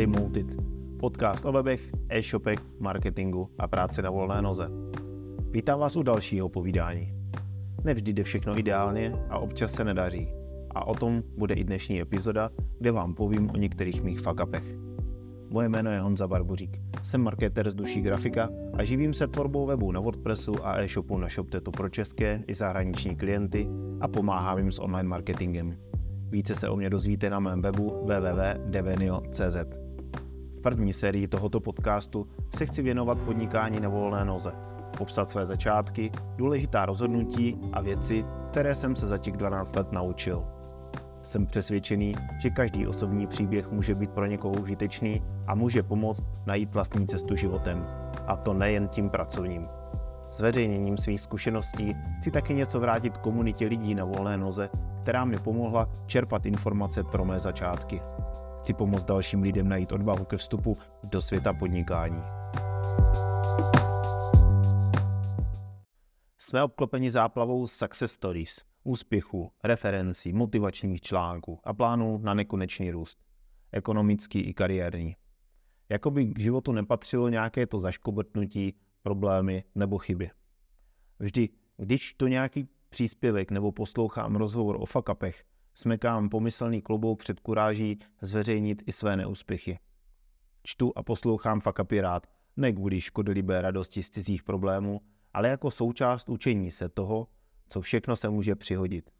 Remoted, podcast o webech, e-shopech, marketingu a práci na volné noze. Vítám vás u dalšího povídání. Nevždy jde všechno ideálně a občas se nedaří. A o tom bude i dnešní epizoda, kde vám povím o některých mých fuck-upech. Moje jméno je Honza Barbořík, jsem marketer z duší grafika a živím se tvorbou webu na WordPressu a e-shopu na ShopTetu pro české i zahraniční klienty a pomáhám jim s online marketingem. Více se o mě dozvíte na mém webu www.devenio.cz. V první sérii tohoto podcastu se chci věnovat podnikání na volné noze, popsat své začátky, důležitá rozhodnutí a věci, které jsem se za těch 12 let naučil. Jsem přesvědčený, že každý osobní příběh může být pro někoho užitečný a může pomoct najít vlastní cestu životem. A to nejen tím pracovním. Zveřejněním svých zkušeností chci taky něco vrátit komunitě lidí na volné noze, která mi pomohla čerpat informace pro mé začátky. Chci pomoct dalším lidem najít odvahu ke vstupu do světa podnikání. Jsme obklopeni záplavou success stories, úspěchů, referencí, motivačních článků a plánů na nekonečný růst. Ekonomický i kariérní. Jakoby k životu nepatřilo nějaké to zaškobrtnutí, problémy nebo chyby. Vždy, když to nějaký příspěvek nebo poslouchám rozhovor o fakapech, smekám pomyslný klobouk před kuráží zveřejnit i své neúspěchy. Čtu a poslouchám fakapy rád, ne kvůli škodlivé radosti z cizích problémů, ale jako součást učení se toho, co všechno se může přihodit.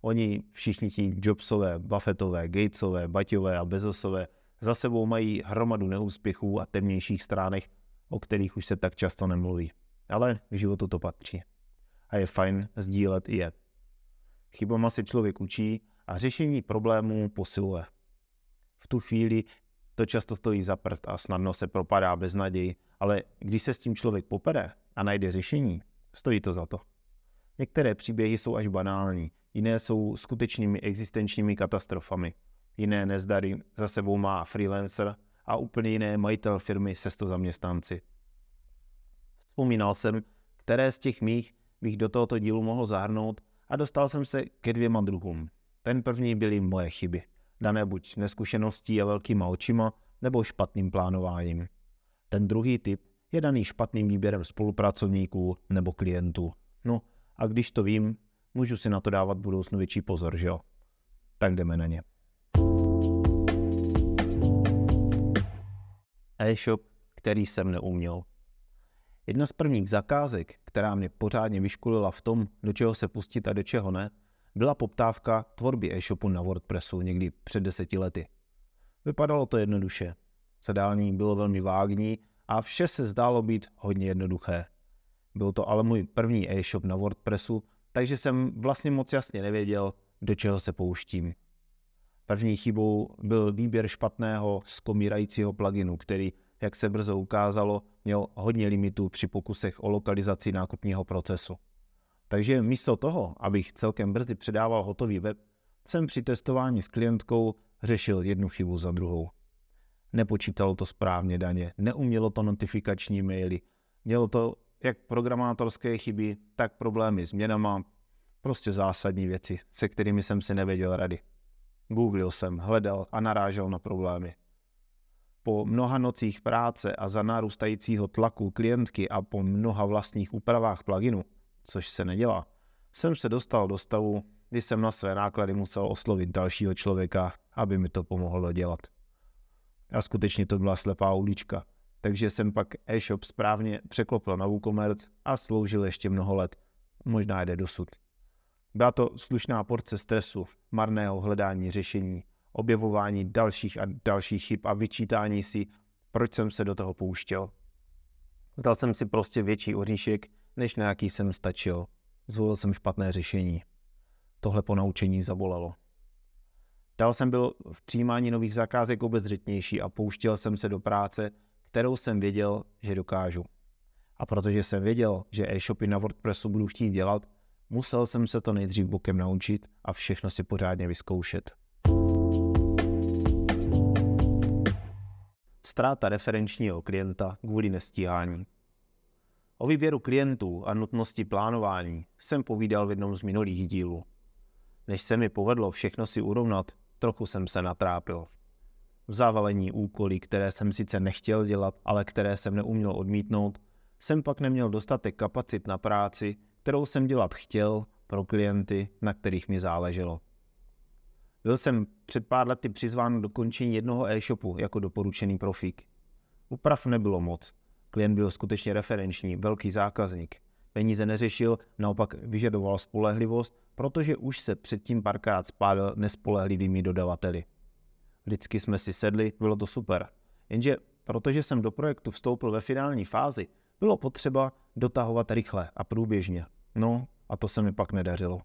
Oni všichni ti Jobsové, Buffettové, Gatesové, Baťové a Bezosové za sebou mají hromadu neúspěchů a temnějších stránek, o kterých už se tak často nemluví. Ale k životu to patří a je fajn sdílet i je. Chybama se člověk učí a řešení problémů posiluje. V tu chvíli to často stojí za prd a snadno se propadá bez naději, ale když se s tím člověk popere a najde řešení, stojí to za to. Některé příběhy jsou až banální, jiné jsou skutečnými existenčními katastrofami, jiné nezdary za sebou má freelancer a úplně jiné majitel firmy se 100 zaměstnanci. Vzpomínal jsem, které z těch mých bych do tohoto dílu mohl zahrnout a dostal jsem se ke dvěma druhům. Ten první byly moje chyby, dané buď neskušeností a velkýma očima, nebo špatným plánováním. Ten druhý typ je daný špatným výběrem spolupracovníků nebo klientů. No a když to vím, můžu si na to dávat v budoucnu větší pozor, že jo? Tak jdeme na ně. E-shop, který jsem neuměl. Jedna z prvních zakázek, která mě pořádně vyškolila v tom, do čeho se pustit a do čeho ne, byla poptávka tvorby e-shopu na WordPressu někdy před deseti lety. Vypadalo to jednoduše. Zadání bylo velmi vágní a vše se zdálo být hodně jednoduché. Byl to ale můj první e-shop na WordPressu, takže jsem vlastně moc jasně nevěděl, do čeho se pouštím. První chybou byl výběr špatného skomírajícího pluginu, který jak se brzo ukázalo, měl hodně limitů při pokusech o lokalizaci nákupního procesu. Takže místo toho, abych celkem brzy předával hotový web, jsem při testování s klientkou řešil jednu chybu za druhou. Nepočítalo to správně daně, neumělo to notifikační maily, mělo to jak programátorské chyby, tak problémy s měnama, prostě zásadní věci, se kterými jsem si nevěděl rady. Googlil jsem, hledal a narážel na problémy. Po mnoha nocích práce a za narůstajícího tlaku klientky a po mnoha vlastních úpravách pluginu, což se nedělá, jsem se dostal do stavu, kdy jsem na své náklady musel oslovit dalšího člověka, aby mi to pomohlo dodělat. A skutečně to byla slepá ulička, takže jsem pak e-shop správně překlopil na WooCommerce a sloužil ještě mnoho let, možná jde dosud. Byla to slušná porce stresu, marného hledání řešení, objevování dalších a dalších chyb a vyčítání si, proč jsem se do toho pouštěl. Dal jsem si prostě větší oříšek, než na jaký jsem stačil. Zvolil jsem špatné řešení. Tohle po naučení zabolelo. Dál jsem byl v přijímání nových zakázek obezřetnější a pouštěl jsem se do práce, kterou jsem věděl, že dokážu. A protože jsem věděl, že e-shopy na WordPressu budu chtít dělat, musel jsem se to nejdřív bokem naučit a všechno si pořádně vyzkoušet. Ztráta referenčního klienta kvůli nestíhání. O výběru klientů a nutnosti plánování jsem povídal v jednom z minulých dílů. Než se mi povedlo všechno si urovnat, trochu jsem se natrápil. v zavalení úkoly, které jsem sice nechtěl dělat, ale které jsem neuměl odmítnout, jsem pak neměl dostatek kapacit na práci, kterou jsem dělat chtěl pro klienty, na kterých mi záleželo. Byl jsem před pár lety přizván k dokončení jednoho e-shopu jako doporučený profík. Uprav nebylo moc. Klient byl skutečně referenční, velký zákazník. Peníze neřešil, naopak vyžadoval spolehlivost, protože už se předtím párkrát spádal nespolehlivými dodavateli. Vždycky jsme si sedli, bylo to super. Jenže protože jsem do projektu vstoupil ve finální fázi, bylo potřeba dotahovat rychle a průběžně. No a to se mi pak nedařilo.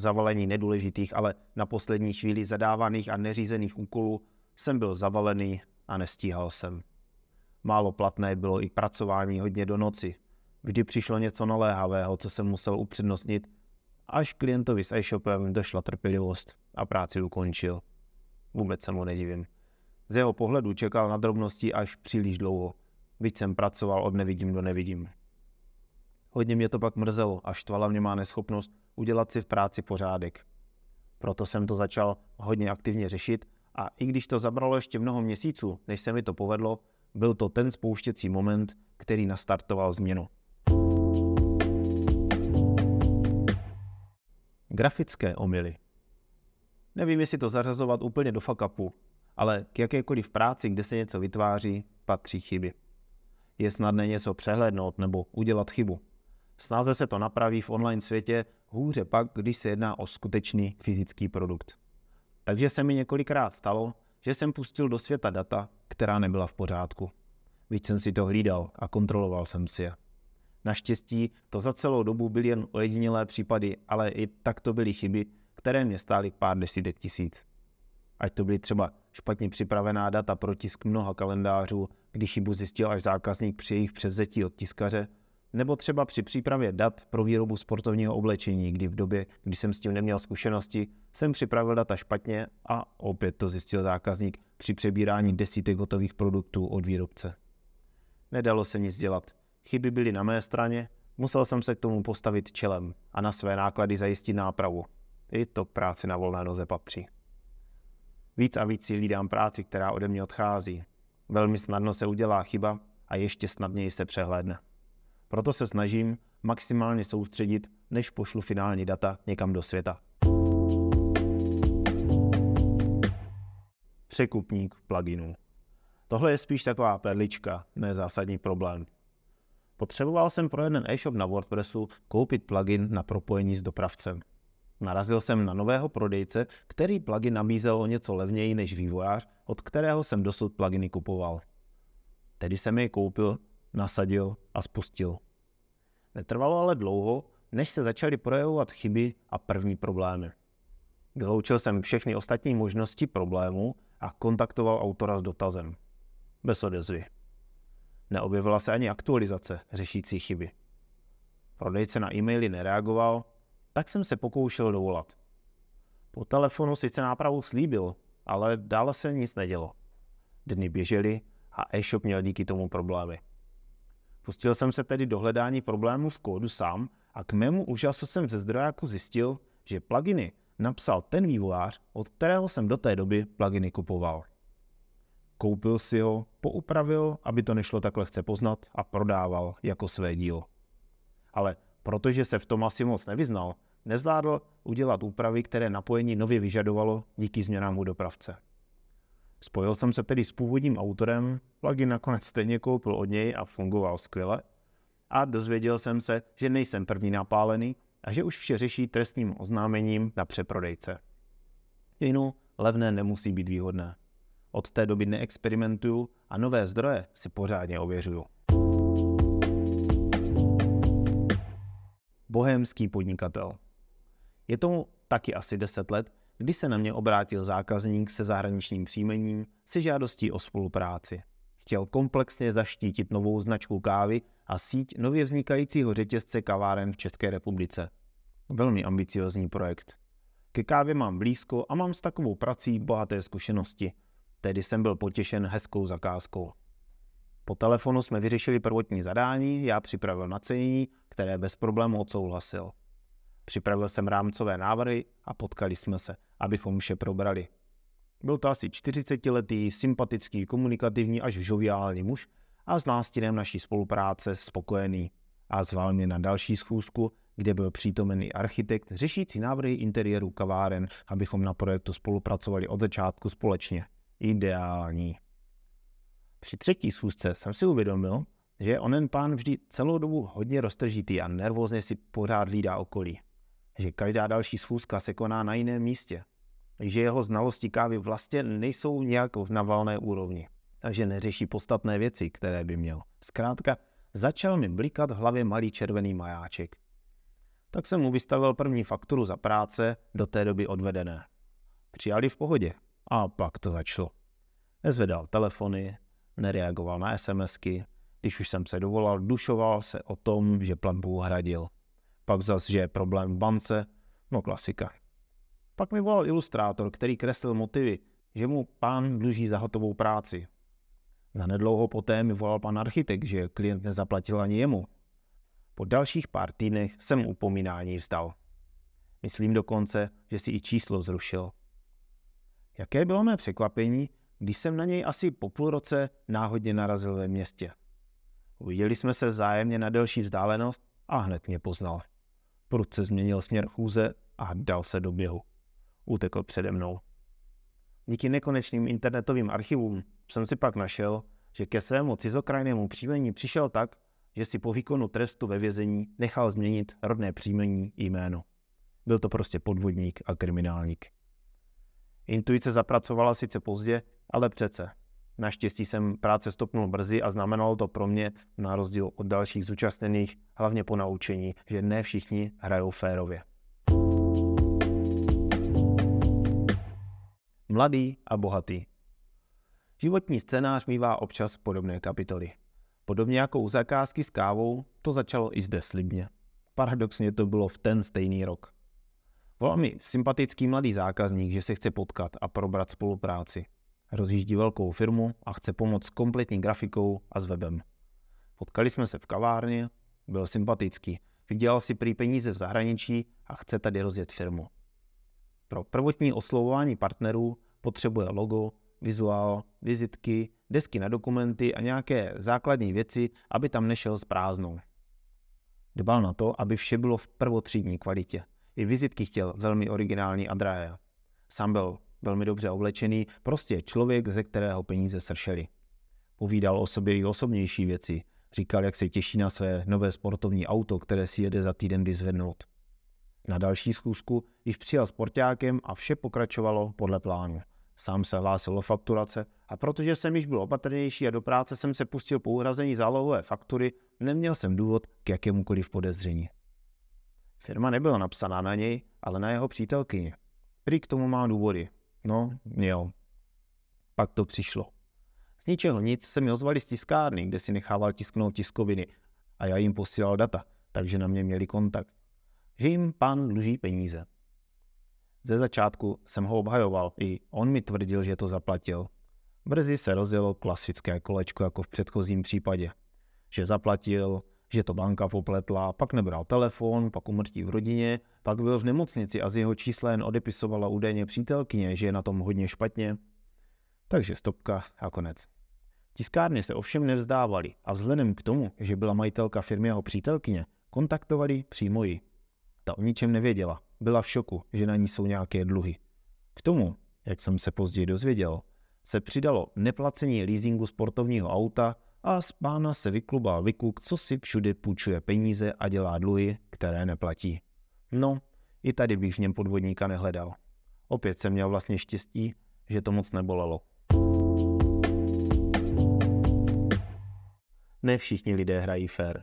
Zavalení nedůležitých, ale na poslední chvíli zadávaných a neřízených úkolů jsem byl zavalený a nestíhal jsem. Málo platné bylo i pracování hodně do noci. Vždy přišlo něco naléhavého, co jsem musel upřednostnit, až klientovi s e-shopem došla trpělivost a práci ukončil. Vůbec se mu nedivím. Z jeho pohledu čekal na drobnosti až příliš dlouho, byť jsem pracoval od nevidím do nevidím. Hodně mě to pak mrzelo a štvala mě má neschopnost udělat si v práci pořádek. Proto jsem to začal hodně aktivně řešit a i když to zabralo ještě mnoho měsíců, než se mi to povedlo, byl to ten spouštěcí moment, který nastartoval změnu. Grafické omily. Nevím, jestli to zařazovat úplně do fakapu, ale k jakékoliv práci, kde se něco vytváří, patří chyby. Je snadné něco přehlednout nebo udělat chybu. Snáze se to napraví v online světě, hůře pak, když se jedná o skutečný fyzický produkt. Takže se mi několikrát stalo, že jsem pustil do světa data, která nebyla v pořádku. Víc jsem si to hlídal a kontroloval jsem si je. Naštěstí to za celou dobu byly jen ojedinělé případy, ale i tak to byly chyby, které mě stály pár desítek tisíc. Ať to byly třeba špatně připravená data pro tisk mnoha kalendářů, když chybu zjistil až zákazník při jejich převzetí od tiskaře, nebo třeba při přípravě dat pro výrobu sportovního oblečení, kdy v době, kdy jsem s tím neměl zkušenosti, jsem připravil data špatně a opět to zjistil zákazník při přebírání desítek hotových produktů od výrobce. Nedalo se nic dělat. Chyby byly na mé straně, musel jsem se k tomu postavit čelem a na své náklady zajistit nápravu. I to práci na volné noze patří. Víc a víc si hlídám práci, která ode mě odchází. Velmi snadno se udělá chyba a ještě snadněji se přehlédne. Proto se snažím maximálně soustředit, než pošlu finální data někam do světa. Překupník pluginů. Tohle je spíš taková perlička, ne zásadní problém. Potřeboval jsem pro jeden e-shop na WordPressu koupit plugin na propojení s dopravcem. Narazil jsem na nového prodejce, který plugin nabízel o něco levněji než vývojář, od kterého jsem dosud pluginy kupoval. Tedy jsem jej koupil, nasadil a spustil. Netrvalo ale dlouho, než se začaly projevovat chyby a první problémy. Vyloučil jsem všechny ostatní možnosti problému a kontaktoval autora s dotazem. Bez odezvy. Neobjevila se ani aktualizace řešící chyby. Prodejce na e-maily nereagoval, tak jsem se pokoušel dovolat. Po telefonu sice nápravu slíbil, ale dále se nic nedělo. Dny běžely a e-shop měl díky tomu problémy. Pustil jsem se tedy do hledání problémů v kódu sám a k mému úžasu jsem ze zdrojáku zjistil, že pluginy napsal ten vývojář, od kterého jsem do té doby pluginy kupoval. Koupil si ho, poupravil, aby to nešlo tak lehce poznat a prodával jako své dílo. Ale protože se v tom asi moc nevyznal, nezvládl udělat úpravy, které napojení nově vyžadovalo díky změnám u dopravce. Spojil jsem se tedy s původním autorem, plugin nakonec stejně koupil od něj a fungoval skvěle. A dozvěděl jsem se, že nejsem první napálený a že už vše řeší trestním oznámením na přeprodejce. Jinu, levné nemusí být výhodné. Od té doby neexperimentuju a nové zdroje si pořádně ověřuju. Bohémský podnikatel. Je tomu taky asi 10 let, kdy se na mě obrátil zákazník se zahraničním příjmením se žádostí o spolupráci. Chtěl komplexně zaštítit novou značku kávy a síť nově vznikajícího řetězce kaváren v České republice. Velmi ambiciozní projekt. Ke kávě mám blízko a mám s takovou prací bohaté zkušenosti, tedy jsem byl potěšen hezkou zakázkou. Po telefonu jsme vyřešili prvotní zadání, já připravil nacenění, které bez problému odsouhlasil. Připravil jsem rámcové návrhy a potkali jsme se, abychom vše probrali. Byl to asi 40-letý, sympatický, komunikativní až žoviální muž a s nástinem naší spolupráce spokojený. A zval mě na další schůzku, kde byl přítomený architekt řešící návrhy interiéru kaváren, abychom na projektu spolupracovali od začátku společně. Ideální. Při třetí schůzce jsem si uvědomil, že onen pán vždy celou dobu hodně roztržitý a nervózně si pořád hlídá okolí. Že každá další schůzka se koná na jiném místě. Že jeho znalosti kávy vlastně nejsou nějak na valné úrovni. A že neřeší podstatné věci, které by měl. Zkrátka, začal mi blikat v hlavě malý červený majáček. Tak jsem mu vystavil první fakturu za práce, do té doby odvedené. Přijali v pohodě. A pak to začalo. Nezvedal telefony, nereagoval na SMSky, když už jsem se dovolal, dušoval se o tom, že platbu uhradil. Pak zas, že je problém v bance, no klasika. Pak mi volal ilustrátor, který kreslil motivy, že mu pán dluží za hotovou práci. Za nedlouho poté mi volal pan architekt, že klient nezaplatil ani jemu. Po dalších pár týdnech jsem upomínání vzdal. Myslím dokonce, že si i číslo zrušil. Jaké bylo mé překvapení, když jsem na něj asi po půl roce náhodně narazil ve městě. Uviděli jsme se vzájemně na delší vzdálenost a hned mě poznal. Prudce změnil směr chůze a dal se do běhu. Utekl přede mnou. Díky nekonečným internetovým archivům jsem si pak našel, že ke svému cizokrajnému příjmení přišel tak, že si po výkonu trestu ve vězení nechal změnit rodné příjmení i jméno. Byl to prostě podvodník a kriminálník. Intuice zapracovala sice pozdě, ale přece. Naštěstí jsem práce stopnul brzy a znamenalo to pro mě, na rozdíl od dalších zúčastněných, hlavně po naučení, že ne všichni hrajou férově. Mladý a bohatý. Životní scénář mývá občas podobné kapitoly. Podobně jako u zakázky s kávou, to začalo i zde slibně. Paradoxně to bylo v ten stejný rok. Volal mi sympatický mladý zákazník, že se chce potkat a probrat spolupráci. Rozjíždí velkou firmu a chce pomoct s kompletní grafikou a s webem. Potkali jsme se v kavárně, byl sympatický, vydělal si prý peníze v zahraničí a chce tady rozjet firmu. Pro prvotní oslovování partnerů potřebuje logo, vizuál, vizitky, desky na dokumenty a nějaké základní věci, aby tam nešel s prázdnou. Dbal na to, aby vše bylo v prvotřídní kvalitě. I vizitky chtěl velmi originální a drahé. Sám byl velmi dobře oblečený, prostě člověk, ze kterého peníze sršely. Povídal o sobě i osobnější věci. Říkal, jak se těší na své nové sportovní auto, které si jede za týden vyzvednout. Na další schůzku již přijel sportákem a vše pokračovalo podle plánu. Sám se hlásil o fakturace a protože jsem již byl opatrnější a do práce jsem se pustil po uhrazení zálohové faktury, neměl jsem důvod k jakémukoliv podezření. Firma nebyla napsaná na něj, ale na jeho přítelkyni. Prý k tomu má důvody. No, jo. Pak to přišlo. Z ničeho nic se mi ozvali z tiskárny, kde si nechával tisknout tiskoviny a já jim posílal data, takže na mě měli kontakt. Že jim pán dluží peníze. Ze začátku jsem ho obhajoval, i on mi tvrdil, že to zaplatil. Brzy se rozjelo klasické kolečko jako v předchozím případě. Že zaplatil, že to banka popletla, pak nebral telefon, pak umrtí v rodině, pak byl v nemocnici a z jeho čísla jen odepisovala údajně přítelkyně, že je na tom hodně špatně. Takže stopka a konec. Tiskárny se ovšem nevzdávali a vzhledem k tomu, že byla majitelka firmy jeho přítelkyně, kontaktovali přímo ji. Ta o ničem nevěděla, byla v šoku, že na ní jsou nějaké dluhy. K tomu, jak jsem se později dozvěděl, se přidalo neplacení leasingu sportovního auta a z pána se vyklubal vykuk, co si všude půjčuje peníze a dělá dluhy, které neplatí. No, i tady bych v něm podvodníka nehledal. Opět jsem měl vlastně štěstí, že to moc nebolelo. Ne všichni lidé hrají fair.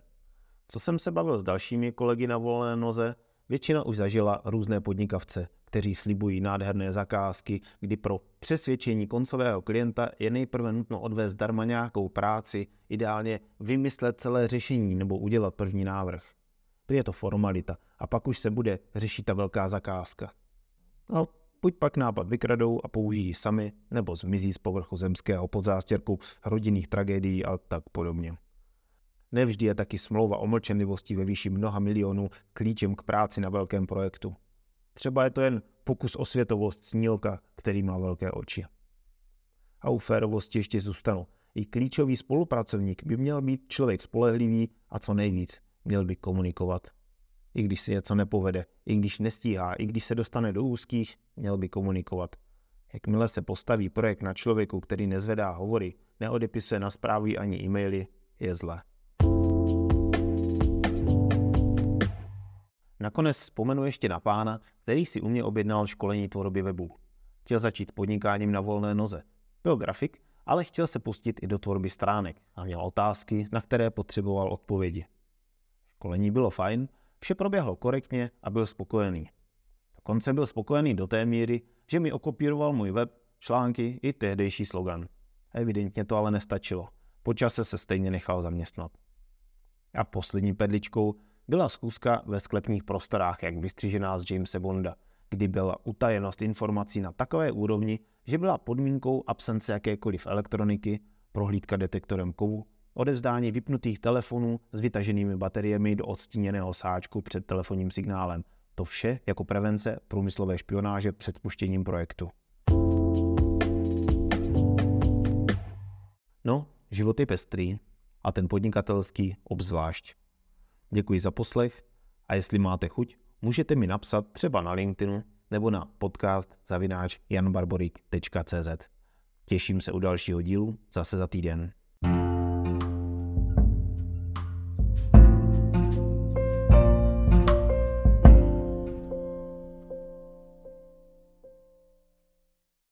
Co jsem se bavil s dalšími kolegy na volné noze, Většina už zažila různé podnikavce, kteří slibují nádherné zakázky, kdy pro přesvědčení koncového klienta je nejprve nutno odvést zdarma nějakou práci, ideálně vymyslet celé řešení nebo udělat první návrh. Prý je to formalita a pak už se bude řešit ta velká zakázka. No, buď pak nápad vykradou a použijí sami, nebo zmizí z povrchu zemského pod zástěrkou rodinných tragédií a tak podobně. Nevždy je taky smlouva o mlčenlivosti ve výši mnoha milionů klíčem k práci na velkém projektu. Třeba je to jen pokus o světovost snílka, který má velké oči. A u férovosti ještě zůstanu. I klíčový spolupracovník by měl být člověk spolehlivý a co nejvíc měl by komunikovat. I když si něco nepovede, i když nestíhá, i když se dostane do úzkých, měl by komunikovat. Jakmile se postaví projekt na člověku, který nezvedá hovory, neodepisuje na zprávy ani e-maily, je zlé. Nakonec vzpomenu ještě na pána, který si u mě objednal školení tvorby webu. Chtěl začít podnikáním na volné noze. Byl grafik, ale chtěl se pustit i do tvorby stránek a měl otázky, na které potřeboval odpovědi. Školení bylo fajn, vše proběhlo korektně a byl spokojený. Dokonce byl spokojený do té míry, že mi okopíroval můj web, články i tehdejší slogan. Evidentně to ale nestačilo. Po čase se stejně nechal zaměstnat. A poslední pedličkou byla schůzka ve sklepních prostorách, jak vystřižená z Jamesa Bonda, kdy byla utajenost informací na takové úrovni, že byla podmínkou absence jakékoliv elektroniky, prohlídka detektorem kovu, odevzdání vypnutých telefonů s vytaženými bateriemi do odstíněného sáčku před telefonním signálem. To vše jako prevence průmyslové špionáže před puštěním projektu. No, život je pestrý a ten podnikatelský obzvlášť. Děkuji za poslech a jestli máte chuť, můžete mi napsat třeba na LinkedInu nebo na podcast zavináč janbarborik.cz. Těším se u dalšího dílu zase za týden.